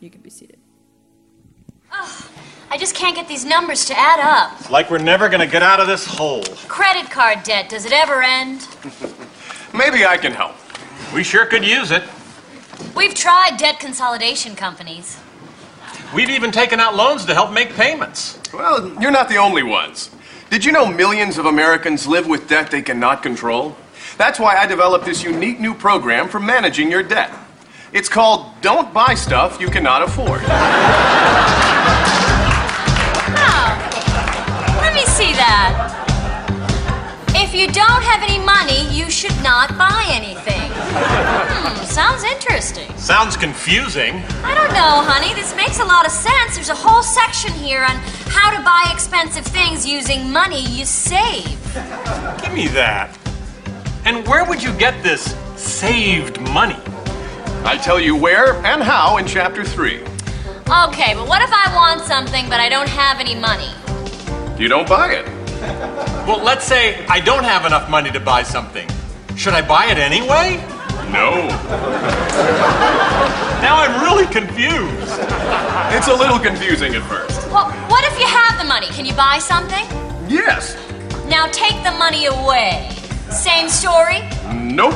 You can be seated. I just can't get these numbers to add up. It's like we're never going to get out of this hole. Credit card debt, does it ever end? Maybe I can help. We sure could use it. We've tried debt consolidation companies. We've even taken out loans to help make payments. Well, you're not the only ones. Did you know millions of Americans live with debt they cannot control? That's why I developed this unique new program for managing your debt. It's called Don't Buy Stuff You Cannot Afford. Oh, let me see that. If you don't have any money, you should not buy anything. Hmm, sounds interesting. Sounds confusing. I don't know, honey. This makes a lot of sense. There's a whole section here on how to buy expensive things using money you save. Give me that. And where would you get this saved money? I tell you where and how in Chapter 3. Okay, but what if I want something but I don't have any money? You don't buy it. Well, let's say I don't have enough money to buy something. Should I buy it anyway? No. Now I'm really confused. It's a little confusing at first. Well, what if you have the money? Can you buy something? Yes. Now take the money away. Same story? Nope.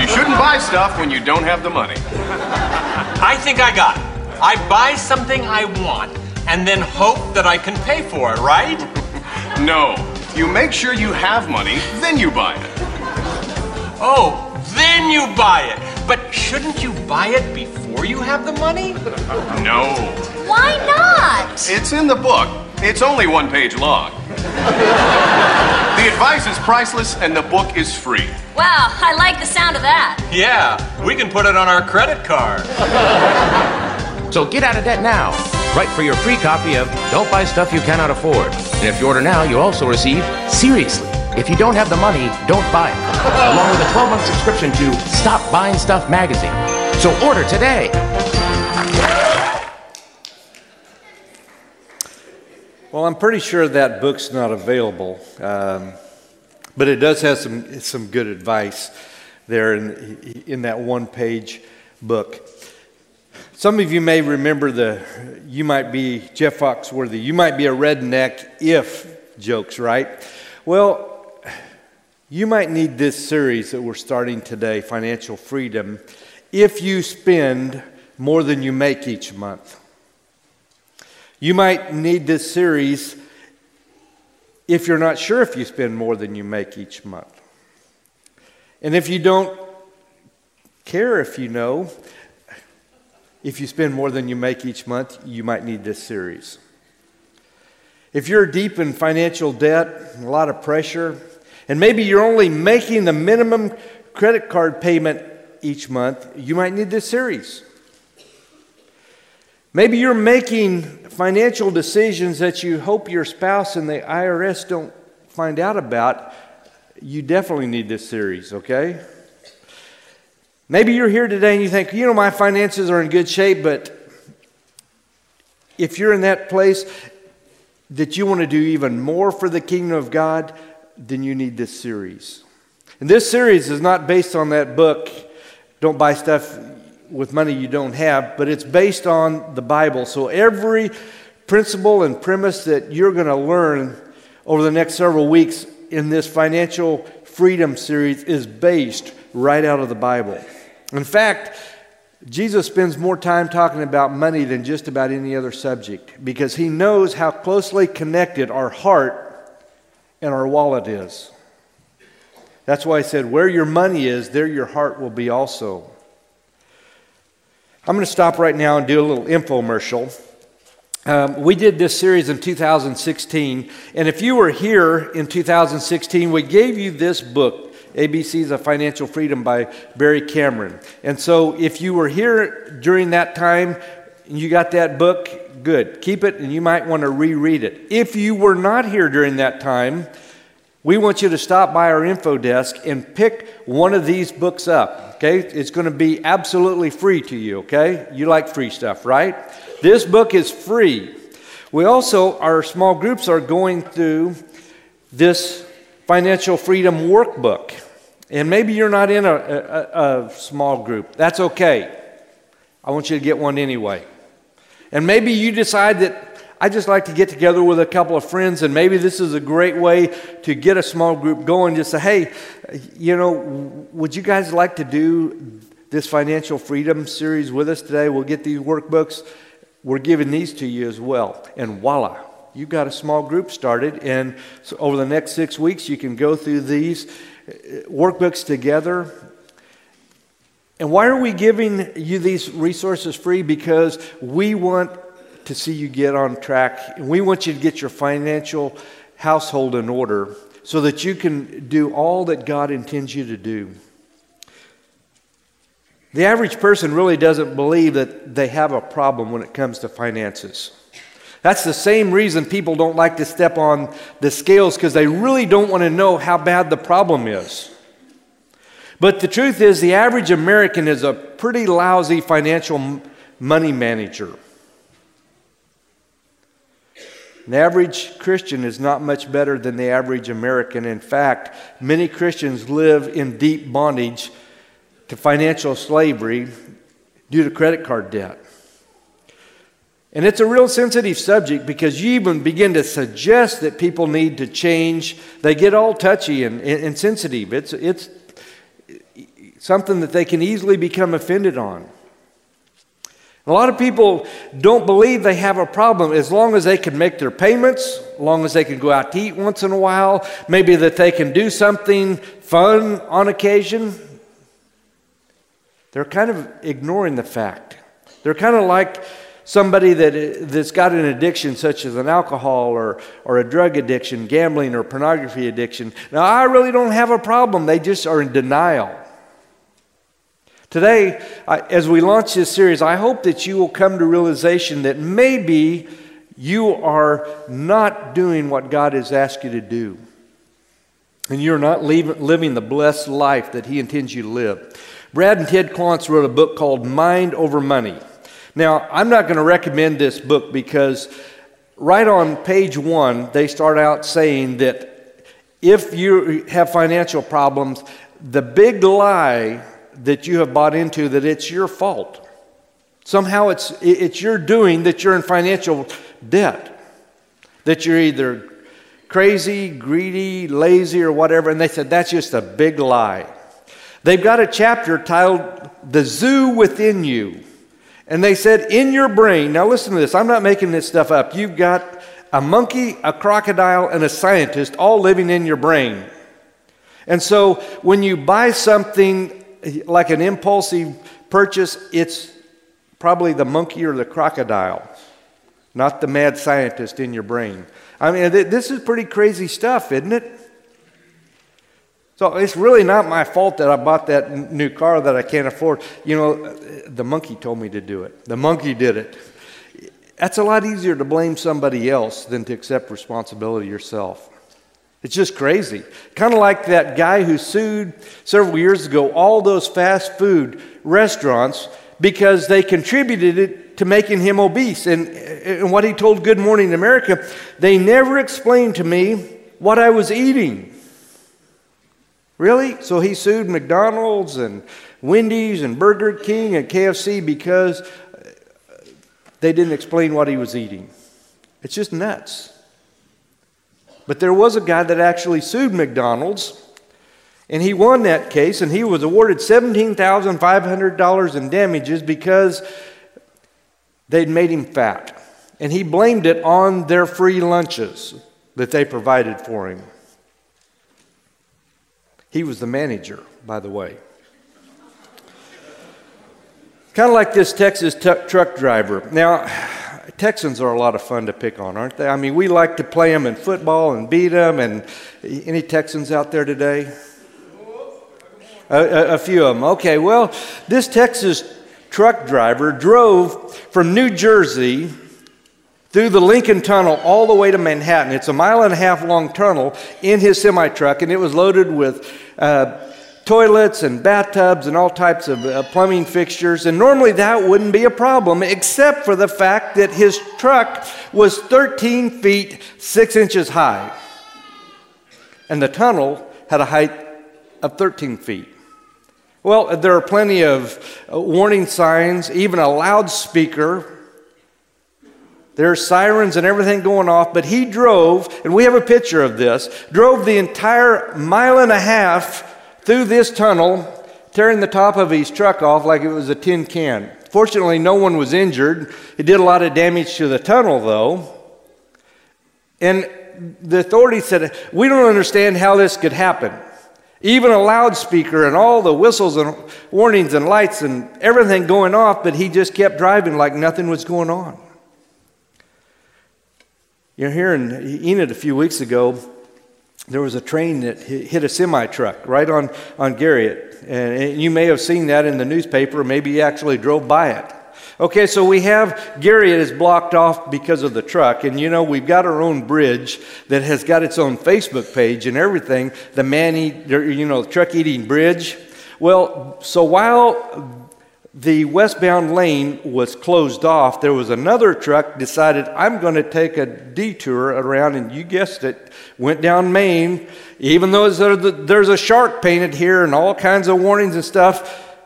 You shouldn't buy stuff when you don't have the money. I think I got it. I buy something I want and then hope that I can pay for it, right? No. You make sure you have money, then you buy it. Oh, then you buy it. But shouldn't you buy it before you have the money? No. Why not? It's in the book. It's only one page long. the advice is priceless and the book is free. Wow, I like the sound of that. Yeah, we can put it on our credit card. So get out of debt now. Write for your free copy of Don't Buy Stuff You Cannot Afford. And if you order now, you'll also receive Seriously. If you don't have the money, don't buy it. Along with a 12 month subscription to Stop Buying Stuff magazine. So order today. Well, I'm pretty sure that book's not available, um, but it does have some, some good advice there in, in that one page book. Some of you may remember the, you might be Jeff Foxworthy, you might be a redneck if jokes, right? Well, you might need this series that we're starting today, Financial Freedom, if you spend more than you make each month. You might need this series if you're not sure if you spend more than you make each month. And if you don't care if you know, if you spend more than you make each month, you might need this series. If you're deep in financial debt, a lot of pressure, and maybe you're only making the minimum credit card payment each month, you might need this series. Maybe you're making financial decisions that you hope your spouse and the IRS don't find out about. You definitely need this series, okay? Maybe you're here today and you think, you know, my finances are in good shape, but if you're in that place that you want to do even more for the kingdom of God, then you need this series. And this series is not based on that book, Don't Buy Stuff with money you don't have, but it's based on the Bible. So every principle and premise that you're going to learn over the next several weeks in this financial freedom series is based right out of the Bible. In fact, Jesus spends more time talking about money than just about any other subject because he knows how closely connected our heart and our wallet is. That's why he said, Where your money is, there your heart will be also. I'm going to stop right now and do a little infomercial. Um, we did this series in 2016, and if you were here in 2016, we gave you this book, ABCs of Financial Freedom by Barry Cameron. And so if you were here during that time, and you got that book, good. Keep it, and you might want to reread it. If you were not here during that time, we want you to stop by our info desk and pick one of these books up. Okay? It's going to be absolutely free to you, okay? You like free stuff, right? This book is free. We also, our small groups are going through this financial freedom workbook. And maybe you're not in a, a, a small group. That's okay. I want you to get one anyway. And maybe you decide that I just like to get together with a couple of friends, and maybe this is a great way to get a small group going. Just say, hey, you know, would you guys like to do this financial freedom series with us today? We'll get these workbooks. We're giving these to you as well. And voila—you've got a small group started. And so over the next six weeks, you can go through these uh, workbooks together. And why are we giving you these resources free? Because we want to see you get on track. And we want you to get your financial household in order so that you can do all that God intends you to do. The average person really doesn't believe that they have a problem when it comes to finances. That's the same reason people don't like to step on the scales because they really don't want to know how bad the problem is. But the truth is, the average American is a pretty lousy financial money manager. An average Christian is not much better than the average American. In fact, many Christians live in deep bondage to financial slavery due to credit card debt. And it's a real sensitive subject because you even begin to suggest that people need to change. They get all touchy and, and, sensitive. It's, it's something that they can easily become offended on. A lot of people don't believe they have a problem as long as they can make their payments, as long as they can go out to eat once in a while, maybe that they can do something fun on occasion. They're kind of ignoring the fact. They're kind of like somebody that, that's got an addiction, such as an alcohol or, or a drug addiction, gambling or pornography addiction. Now, I really don't have a problem. They just are in denial. Today, as we launch this series, I hope that you will come to realization that maybe you are not doing what God has asked you to do. And you're not living the blessed life that He intends you to live. Brad and Ted Klontz wrote a book called Mind Over Money. Now, I'm not going to recommend this book because right on page one, they start out saying that if you have financial problems, the big lie that you have bought into that it's your fault. Somehow it's, it's your doing that you're in financial debt. That you're either crazy, greedy, lazy, or whatever. And they said that's just a big lie. They've got a chapter titled The Zoo Within You. And they said, in your brain, now listen to this, I'm not making this stuff up. You've got a monkey, a crocodile, and a scientist all living in your brain. And so when you buy something like an impulsive purchase, it's probably the monkey or the crocodile, not the mad scientist in your brain. I mean, this is pretty crazy stuff, isn't it? So it's really not my fault that I bought that new car that I can't afford. You know, the monkey told me to do it. The monkey did it. That's a lot easier to blame somebody else than to accept responsibility yourself. It's just crazy. Kind of like that guy who sued several years ago all those fast food restaurants because they contributed to making him obese. And, and what he told Good Morning America, they never explained to me what I was eating. Really? So he sued McDonald's and Wendy's and Burger King and KFC because they didn't explain what he was eating. It's just nuts. But there was a guy that actually sued McDonald's, and he won that case, and he was awarded $17,500 in damages because they'd made him fat. And he blamed it on their free lunches that they provided for him. He was the manager, by the way. Kind of like this Texas t- truck driver. Now, Texans are a lot of fun to pick on, aren't they? I mean, we like to play them in football and beat them. And any Texans out there today? A, a, a few of them. Okay, well, this Texas truck driver drove from New Jersey through the Lincoln Tunnel all the way to Manhattan. It's a mile and a half long tunnel in his semi truck, and it was loaded with uh, toilets and bathtubs and all types of uh, plumbing fixtures. And normally that wouldn't be a problem, except for the fact that his truck was 13 feet 6 inches high. And the tunnel had a height of 13 feet. Well, there are plenty of uh, warning signs, even a loudspeaker There's sirens and everything going off, but he drove, and we have a picture of this, drove the entire mile and a half through this tunnel, tearing the top of his truck off like it was a tin can. Fortunately, no one was injured. It did a lot of damage to the tunnel, though. And the authorities said, We don't understand how this could happen. Even a loudspeaker and all the whistles and warnings and lights and everything going off, but he just kept driving like nothing was going on. You're here in Enid a few weeks ago, there was a train that hit a semi truck right on, on Garriott. And you may have seen that in the newspaper, maybe you actually drove by it. Okay, so we have Garriott is blocked off because of the truck, and you know we've got our own bridge that has got its own Facebook page and everything. The man eat, you know, truck eating bridge. Well, so while the westbound lane was closed off, there was another truck decided I'm going to take a detour around, and you guessed it, went down Maine, Even though there's a shark painted here and all kinds of warnings and stuff,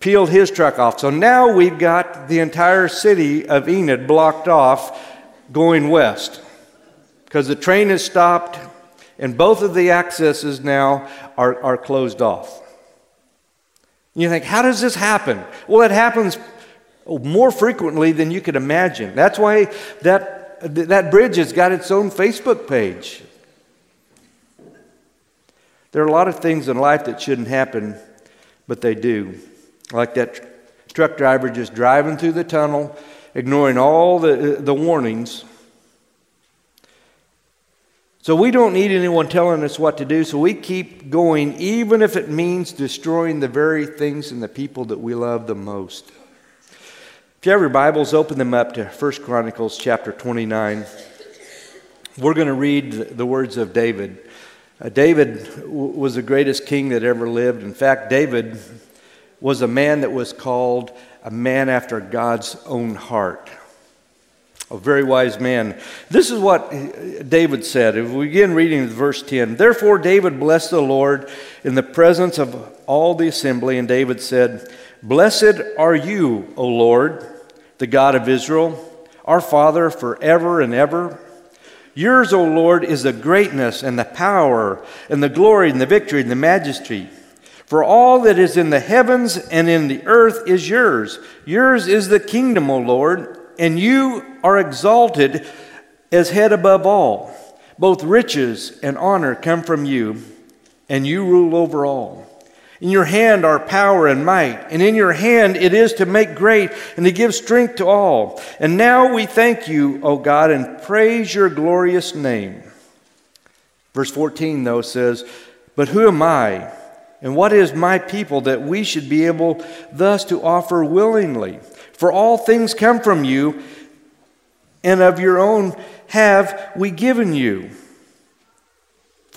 peeled his truck off. So now we've got the entire city of Enid blocked off going west because the train has stopped and both of the accesses now are, are closed off. You think, how does this happen? Well, it happens more frequently than you could imagine. That's why that, that bridge has got its own Facebook page. There are a lot of things in life that shouldn't happen, but they do. Like that truck driver just driving through the tunnel, ignoring all the, the warnings. So we don't need anyone telling us what to do, so we keep going, even if it means destroying the very things and the people that we love the most. If you have your Bibles, open them up to 1 Chronicles chapter 29. We're going to read the words of David. Uh, David was the greatest king that ever lived. In fact, David was a man that was called a man after God's own heart. A very wise man. This is what David said. If we begin reading verse 10 Therefore, David blessed the Lord in the presence of all the assembly, and David said, Blessed are you, O Lord, the God of Israel, our Father forever and ever. Yours, O Lord, is the greatness and the power and the glory and the victory and the majesty. For all that is in the heavens and in the earth is yours. Yours is the kingdom, O Lord, and you are exalted as head above all. Both riches and honor come from you, and you rule over all. In your hand are power and might, and in your hand it is to make great and to give strength to all. And now we thank you, O God, and praise your glorious name. Verse 14, though, says, But who am I? And what is my people that we should be able thus to offer willingly? For all things come from you, and of your own have we given you.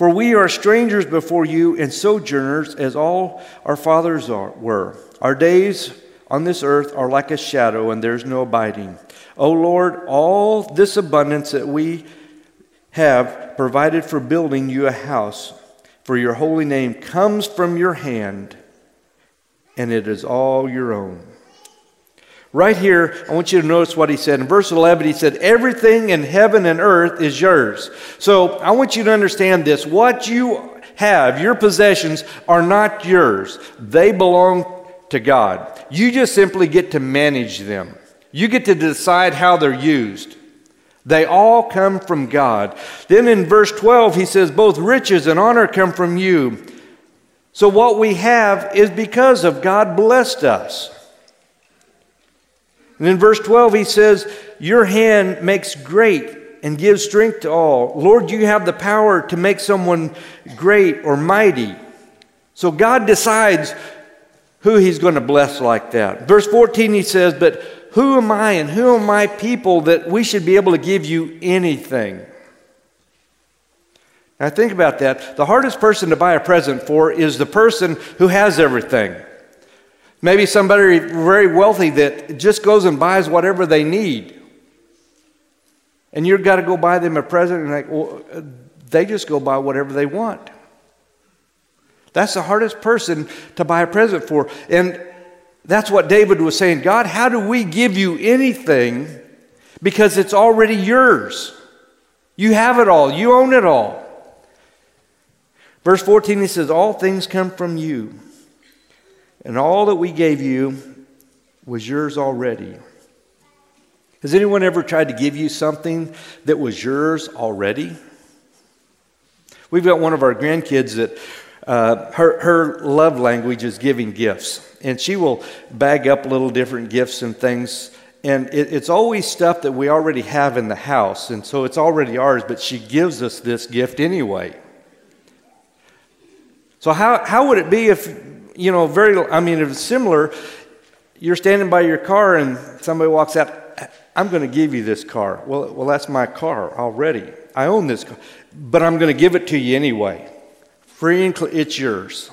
For we are strangers before you and sojourners, as all our fathers are, were. Our days on this earth are like a shadow, and there's no abiding. O Lord, all this abundance that we have provided for building you a house for your holy name comes from your hand, and it is all your own. Right here, I want you to notice what he said. In verse 11, he said, Everything in heaven and earth is yours. So I want you to understand this. What you have, your possessions, are not yours, they belong to God. You just simply get to manage them, you get to decide how they're used. They all come from God. Then in verse 12, he says, Both riches and honor come from you. So what we have is because of God blessed us. And in verse 12, he says, Your hand makes great and gives strength to all. Lord, you have the power to make someone great or mighty. So God decides who he's going to bless like that. Verse 14, he says, But who am I and who are my people that we should be able to give you anything? Now, think about that. The hardest person to buy a present for is the person who has everything. Maybe somebody very wealthy that just goes and buys whatever they need. And you've got to go buy them a present, and like, well, they just go buy whatever they want. That's the hardest person to buy a present for. And that's what David was saying God, how do we give you anything because it's already yours. You have it all, you own it all. Verse 14, he says, All things come from you, and all that we gave you was yours already. Has anyone ever tried to give you something that was yours already? We've got one of our grandkids that uh, her, her love language is giving gifts. And she will bag up little different gifts and things. And it, it's always stuff that we already have in the house. And so it's already ours, but she gives us this gift anyway. So, how, how would it be if, you know, very, I mean, it's similar, you're standing by your car and somebody walks out, I'm going to give you this car. Well, well, that's my car already. I own this car, but I'm going to give it to you anyway. Free and clear, it's yours.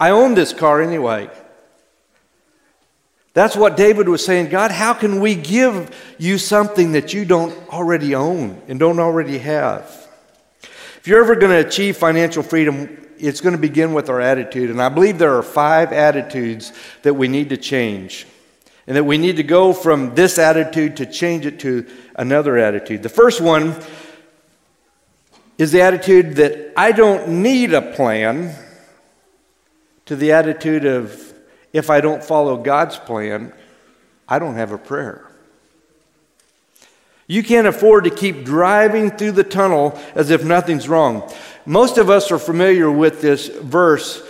I own this car anyway. That's what David was saying. God, how can we give you something that you don't already own and don't already have? If you're ever going to achieve financial freedom, it's going to begin with our attitude. And I believe there are five attitudes that we need to change. And that we need to go from this attitude to change it to another attitude. The first one is the attitude that I don't need a plan, to the attitude of if I don't follow God's plan, I don't have a prayer. You can't afford to keep driving through the tunnel as if nothing's wrong. Most of us are familiar with this verse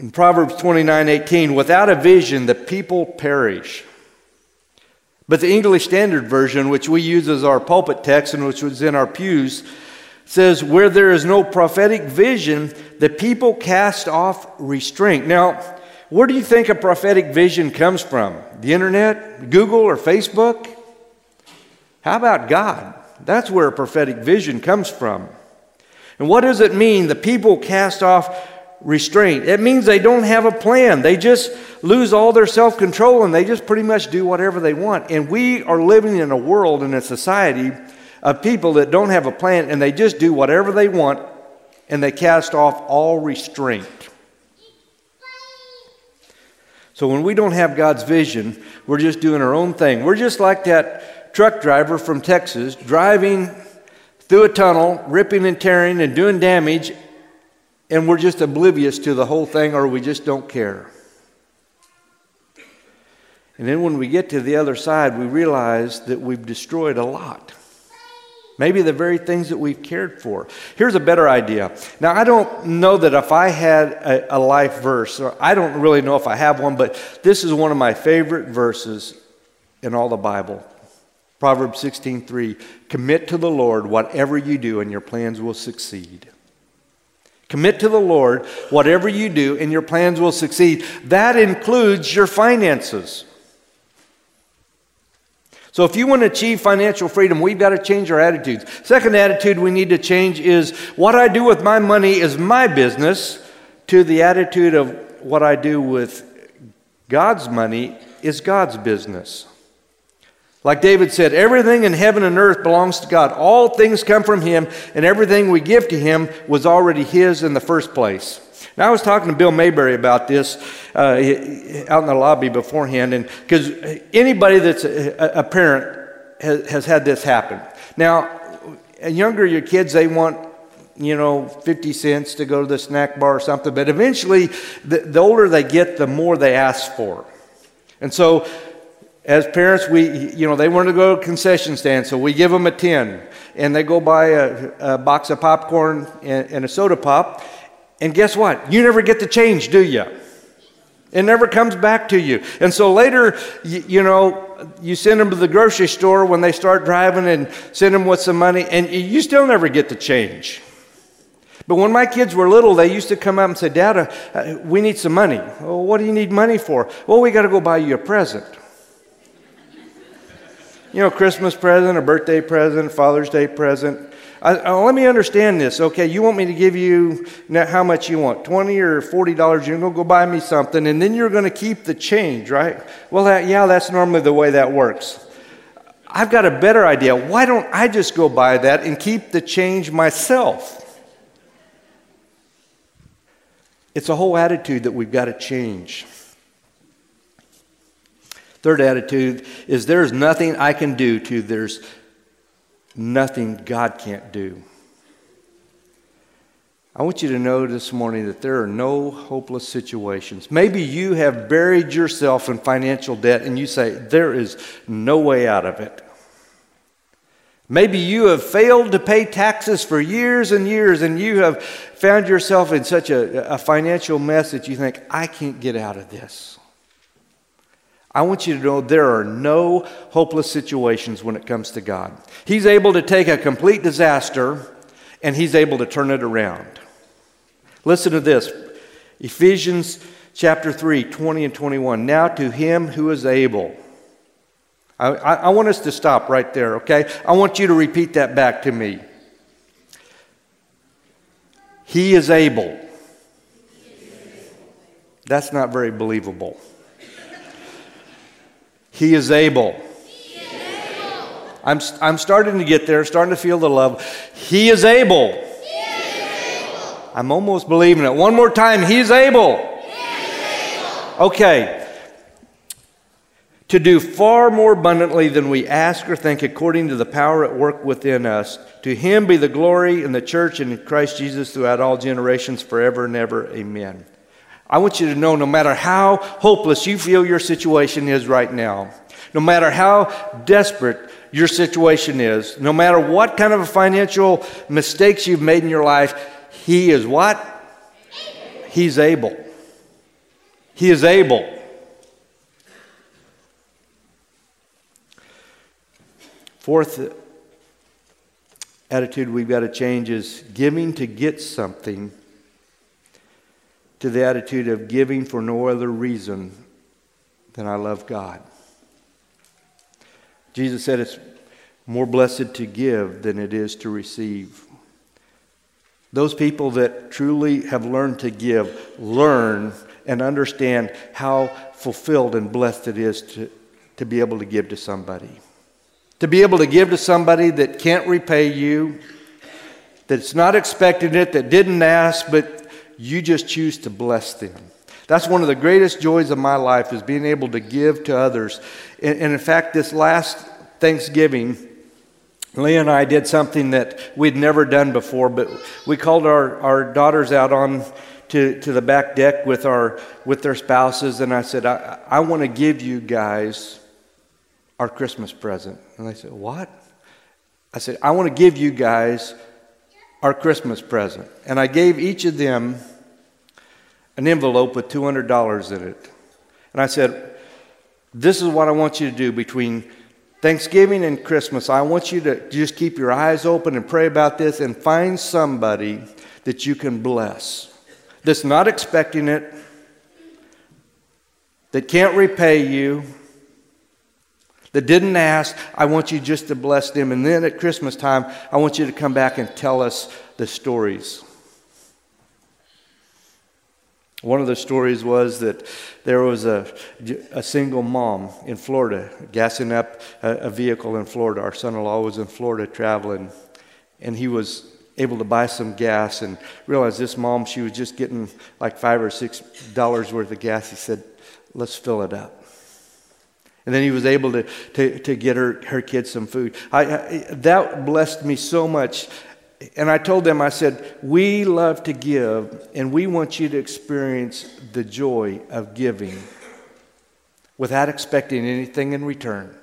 in Proverbs 29 18. Without a vision, the people perish. But the English Standard Version, which we use as our pulpit text and which was in our pews, says, Where there is no prophetic vision, the people cast off restraint. Now, where do you think a prophetic vision comes from? The internet, Google, or Facebook? How about God? That's where a prophetic vision comes from. And what does it mean? The people cast off restraint. It means they don't have a plan. They just lose all their self control and they just pretty much do whatever they want. And we are living in a world and a society of people that don't have a plan and they just do whatever they want and they cast off all restraint. So when we don't have God's vision, we're just doing our own thing. We're just like that truck driver from Texas driving through a tunnel, ripping and tearing and doing damage, and we're just oblivious to the whole thing or we just don't care. And then when we get to the other side, we realize that we've destroyed a lot. Maybe the very things that we've cared for. Here's a better idea. Now, I don't know that if I had a, a, life verse, or I don't really know if I have one, but this is one of my favorite verses in all the Bible. Proverbs 16:3 Commit to the Lord whatever you do and your plans will succeed. Commit to the Lord whatever you do and your plans will succeed. That includes your finances. So, if you want to achieve financial freedom, we've got to change our attitudes. Second attitude we need to change is what I do with my money is my business, to the attitude of what I do with God's money is God's business. Like David said, everything in heaven and earth belongs to God. All things come from Him, and everything we give to Him was already His in the first place. Now, I was talking to Bill Mayberry about this uh, out in the lobby beforehand, and because anybody that's a, a parent has, has, had this happen. Now, younger your kids, they want you know 50 cents to go to the snack bar or something, but eventually, the, the older they get, the more they ask for. And so, as parents, we, you know, they want to go to concession stand, so we give them a 10. And they go buy a, a box of popcorn and, and, a soda pop. And guess what? You never get the change, do you? It never comes back to you. And so later, you, you, know, you send them to the grocery store when they start driving and send them with some money, and you still never get the change. But when my kids were little, they used to come up and say, Dad, uh, we need some money. What do you need money for? Well, we got to go buy you a present. You know, Christmas present, a birthday present, Father's Day present. I, I, let me understand this. Okay, you want me to give you how much you want, twenty or forty dollars? You're to go buy me something, and then you're to keep the change, right? Well, that, yeah, that's normally the way that works. I've got a better idea. Why don't I just go buy that and keep the change myself? It's a whole attitude that we've got to change. Third attitude is there's nothing I can do to there's nothing God can't do. I want you to know this morning that there are no hopeless situations. Maybe you have buried yourself in financial debt and you say, There is no way out of it. Maybe you have failed to pay taxes for years and years and you have found yourself in such a, a financial mess that you think, I can't get out of this. I want you to know there are no hopeless situations when it comes to God. He's able to take a complete disaster and He's able to turn it around. Listen to this Ephesians chapter 3, 20 and 21. Now to him who is able. I, I, I, want us to stop right there, okay? I want you to repeat that back to me. He is able. That's not very believable. He is able. I'm, I'm starting to get there, starting to feel the love. He is able. I'm almost believing it. One more time. He's able. able. Okay. To do far more abundantly than we ask or think, according to the power at work within us. To him be the glory in the church and in Christ Jesus throughout all generations, forever and ever. Amen. I want you to know no matter how hopeless you feel your situation is right now, no matter how desperate your situation is, no matter what kind of financial mistakes you've made in your life, he is what? He's able. He is able. Fourth attitude we've got to change is giving to get something to the attitude of giving for no other reason than I love God. Jesus said it's more blessed to give than it is to receive. Those people that truly have learned to give learn and understand how fulfilled and blessed it is to, to be able to give to somebody. To be able to give to somebody that can't repay you, that's not expecting it, that didn't ask, but you just choose to bless them. That's one of the greatest joys of my life is being able to give to others. And, and in fact, this last Thanksgiving, Leah and I did something that we'd never done before, but we called our, our daughters out on to, to the back deck with, our, with their spouses, and I said, I, I want to give you guys our Christmas present. And they said, What? I said, I want to give you guys our Christmas present. And I gave each of them an envelope with $200 in it. And I said, This is what I want you to do between Thanksgiving and Christmas, I want you to just keep your eyes open and pray about this and find somebody that you can bless that's not expecting it, that can't repay you, that didn't ask. I want you just to bless them. And then at Christmas time, I want you to come back and tell us the stories. One of the stories was that there was a, a single mom in Florida gassing up a, a vehicle in Florida. Our son in law was in Florida traveling, and he was able to buy some gas and realized this mom, she was just getting like five or six dollars worth of gas. He said, Let's fill it up. And then he was able to, to, to get her, her kids some food. I, I, that blessed me so much and I told them, I said, we love to give, and we want you to experience the joy of giving without expecting anything in return.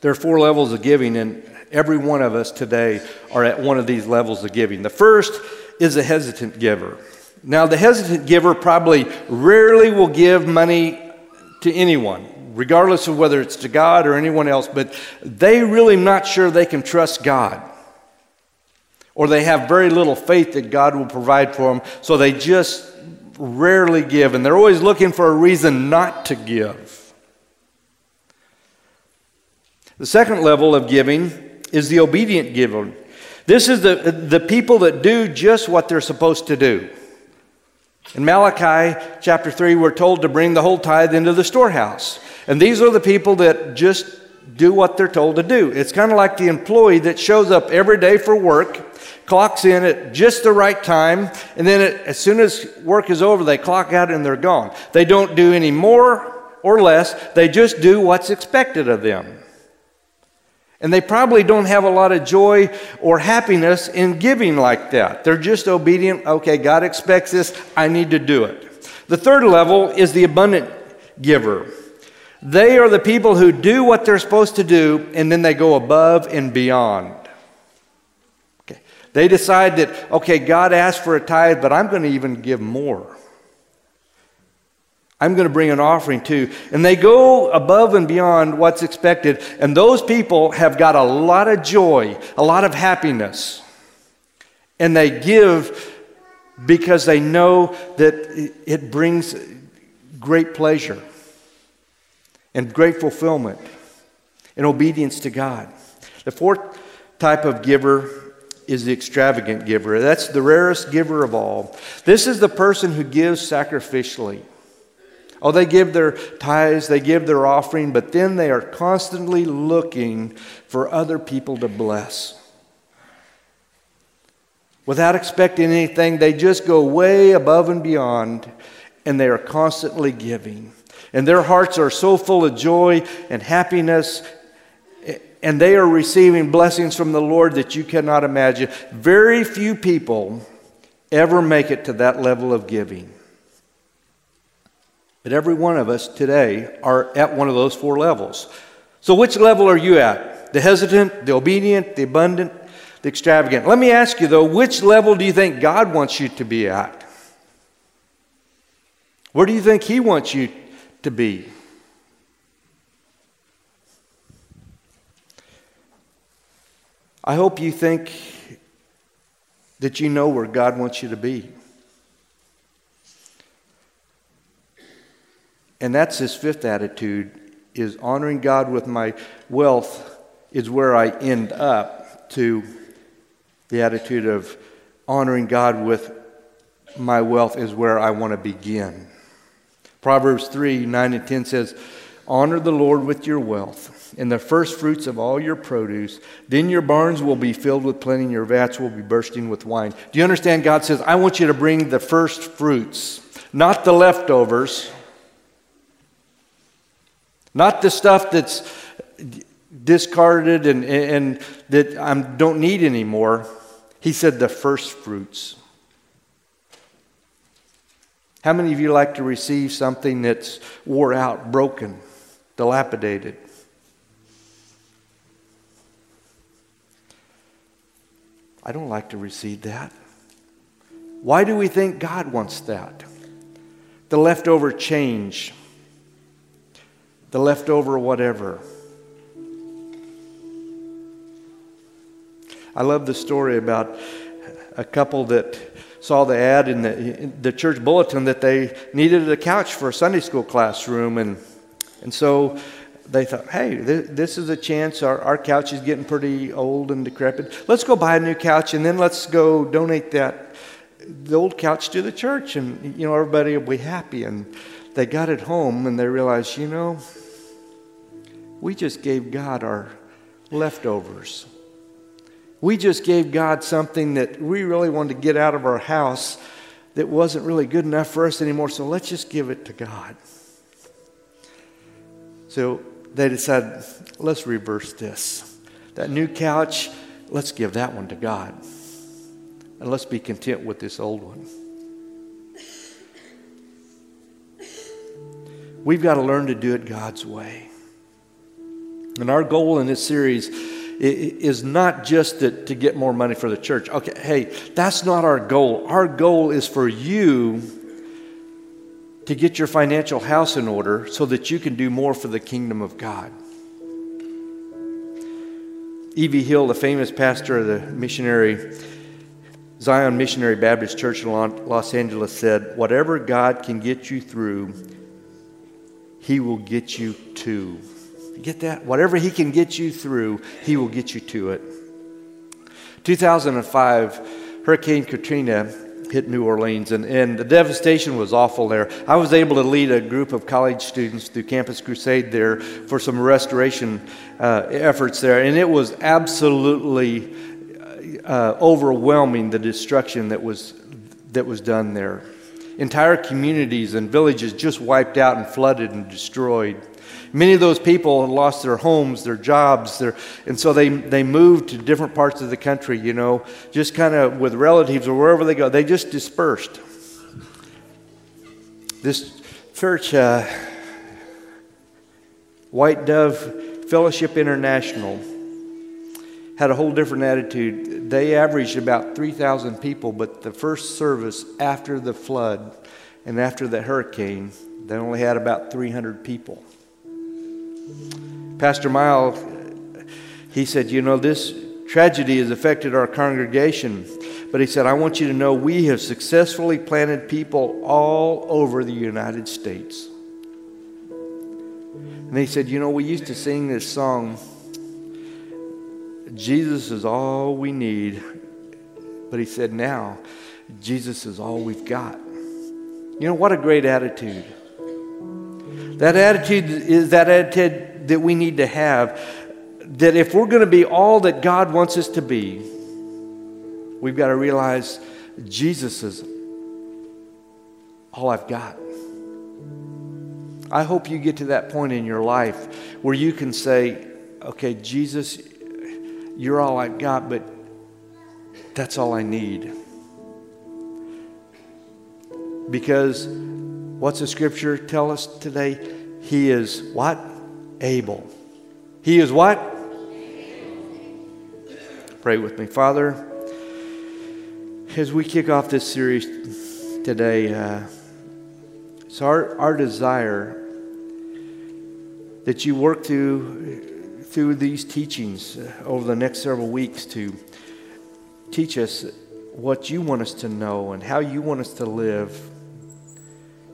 There are four levels of giving, and every one of us today are at one of these levels of giving. The first is a hesitant giver. Now, the hesitant giver probably rarely will give money to anyone regardless of whether it's to God or anyone else, but they really not sure they can trust God. Or they have very little faith that God will provide for them, so they just rarely give, and they're always looking for a reason not to give. The second level of giving is the obedient giver. This is the, the people that do just what they're supposed to do. In Malachi chapter 3, we're told to bring the whole tithe into the storehouse. And these are the people that just do what they're told to do. It's kind of like the employee that shows up every day for work clocks in at just the right time, and then it, as soon as work is over, they clock out and they're gone. They don't do any more or less, they just do what's expected of them. And they probably don't have a lot of joy or happiness in giving like that. They're just obedient. Okay, God expects this. I need to do it. The third level is the abundant giver. They are the people who do what they're supposed to do and then they go above and beyond. Okay. They decide that, okay, God asked for a tithe, but I'm going to even give more. I'm going to bring an offering too. And they go above and beyond what's expected. And those people have got a lot of joy, a lot of happiness. And they give because they know that it brings great pleasure and great fulfillment and obedience to God. The fourth type of giver is the extravagant giver. That's the rarest giver of all. This is the person who gives sacrificially. Oh, they give their tithes, they give their offering, but then they are constantly looking for other people to bless. Without expecting anything, they just go way above and beyond, and they are constantly giving. And their hearts are so full of joy and happiness, and they are receiving blessings from the Lord that you cannot imagine. Very few people ever make it to that level of giving. But every one of us today are at one of those four levels. So, which level are you at? The hesitant, the obedient, the abundant, the extravagant. Let me ask you though, which level do you think God wants you to be at? Where do you think He wants you to be? I hope you think that you know where God wants you to be. And that's his fifth attitude is honoring God with my wealth is where I end up to the attitude of honoring God with my wealth is where I want to begin. Proverbs 3 9 and 10 says, Honor the Lord with your wealth and the first fruits of all your produce. Then your barns will be filled with plenty and your vats will be bursting with wine. Do you understand? God says, I want you to bring the first fruits, not the leftovers not the stuff that's discarded and, and that I don't need anymore. He said the first fruits. How many of you like to receive something that's wore out, broken, dilapidated? I don't like to receive that. Why do we think God wants that? The leftover change the leftover whatever. I love the story about a couple that saw the ad in the, in the church bulletin that they needed a couch for a Sunday school classroom. And, and so they thought, hey, th- this is a chance. Our, our couch is getting pretty old and decrepit. Let's go buy a new couch and then let's go donate that, the old couch to the church. And, you know, everybody will be happy. And they got it home and they realized, you know, we just gave God our leftovers. We just gave God something that we really wanted to get out of our house that wasn't really good enough for us anymore, so let's just give it to God. So they decided, let's reverse this. That new couch, let's give that one to God. And let's be content with this old one. We've got to learn to do it God's way. And our goal in this series is not just to, to get more money for the church. Okay, hey, that's not our goal. Our goal is for you to get your financial house in order so that you can do more for the kingdom of God. E.V. Hill, the famous pastor of the missionary Zion Missionary Baptist Church in Los Angeles, said, Whatever God can get you through, He will get you to. Get that? Whatever He can get you through, He will get you to it. 2005, Hurricane Katrina hit New Orleans, and, and the devastation was awful there. I was able to lead a group of college students through Campus Crusade there for some restoration uh, efforts there, and it was absolutely uh, overwhelming the destruction that was, that was done there. Entire communities and villages just wiped out and flooded and destroyed. Many of those people had lost their homes, their jobs, their, and so they, they moved to different parts of the country, you know, just kind of with relatives or wherever they go. They just dispersed. This church, uh, White Dove Fellowship International, had a whole different attitude. They averaged about 3,000 people, but the first service after the flood and after the hurricane, they only had about 300 people. Pastor Mile, he said, You know, this tragedy has affected our congregation. But he said, I want you to know we have successfully planted people all over the United States. And he said, You know, we used to sing this song, Jesus is all we need. But he said, Now, Jesus is all we've got. You know, what a great attitude. That attitude is that attitude that we need to have. That if we're going to be all that God wants us to be, we've got to realize Jesus is all I've got. I hope you get to that point in your life where you can say, okay, Jesus, you're all I've got, but that's all I need. Because what's the scripture tell us today? He is what? Able. He is what? Pray with me. Father, as we kick off this series today, uh, it's our, our desire that you work through, through these teachings over the next several weeks to teach us what you want us to know and how you want us to live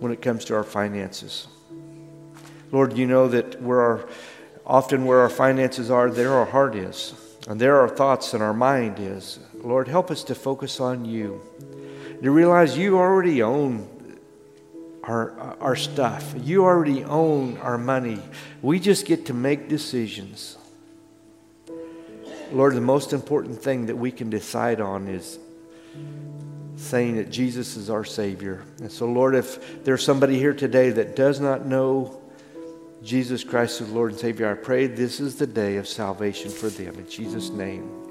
when it comes to our finances. Lord, you know that where our, often where our finances are, there our heart is, and there our thoughts and our mind is. Lord, help us to focus on you, to realize you already own our, our stuff, you already own our money. We just get to make decisions. Lord, the most important thing that we can decide on is saying that Jesus is our Savior. And so, Lord, if there's somebody here today that does not know Jesus Christ as Lord and Savior, I pray this is the day of salvation for them. In Jesus' name.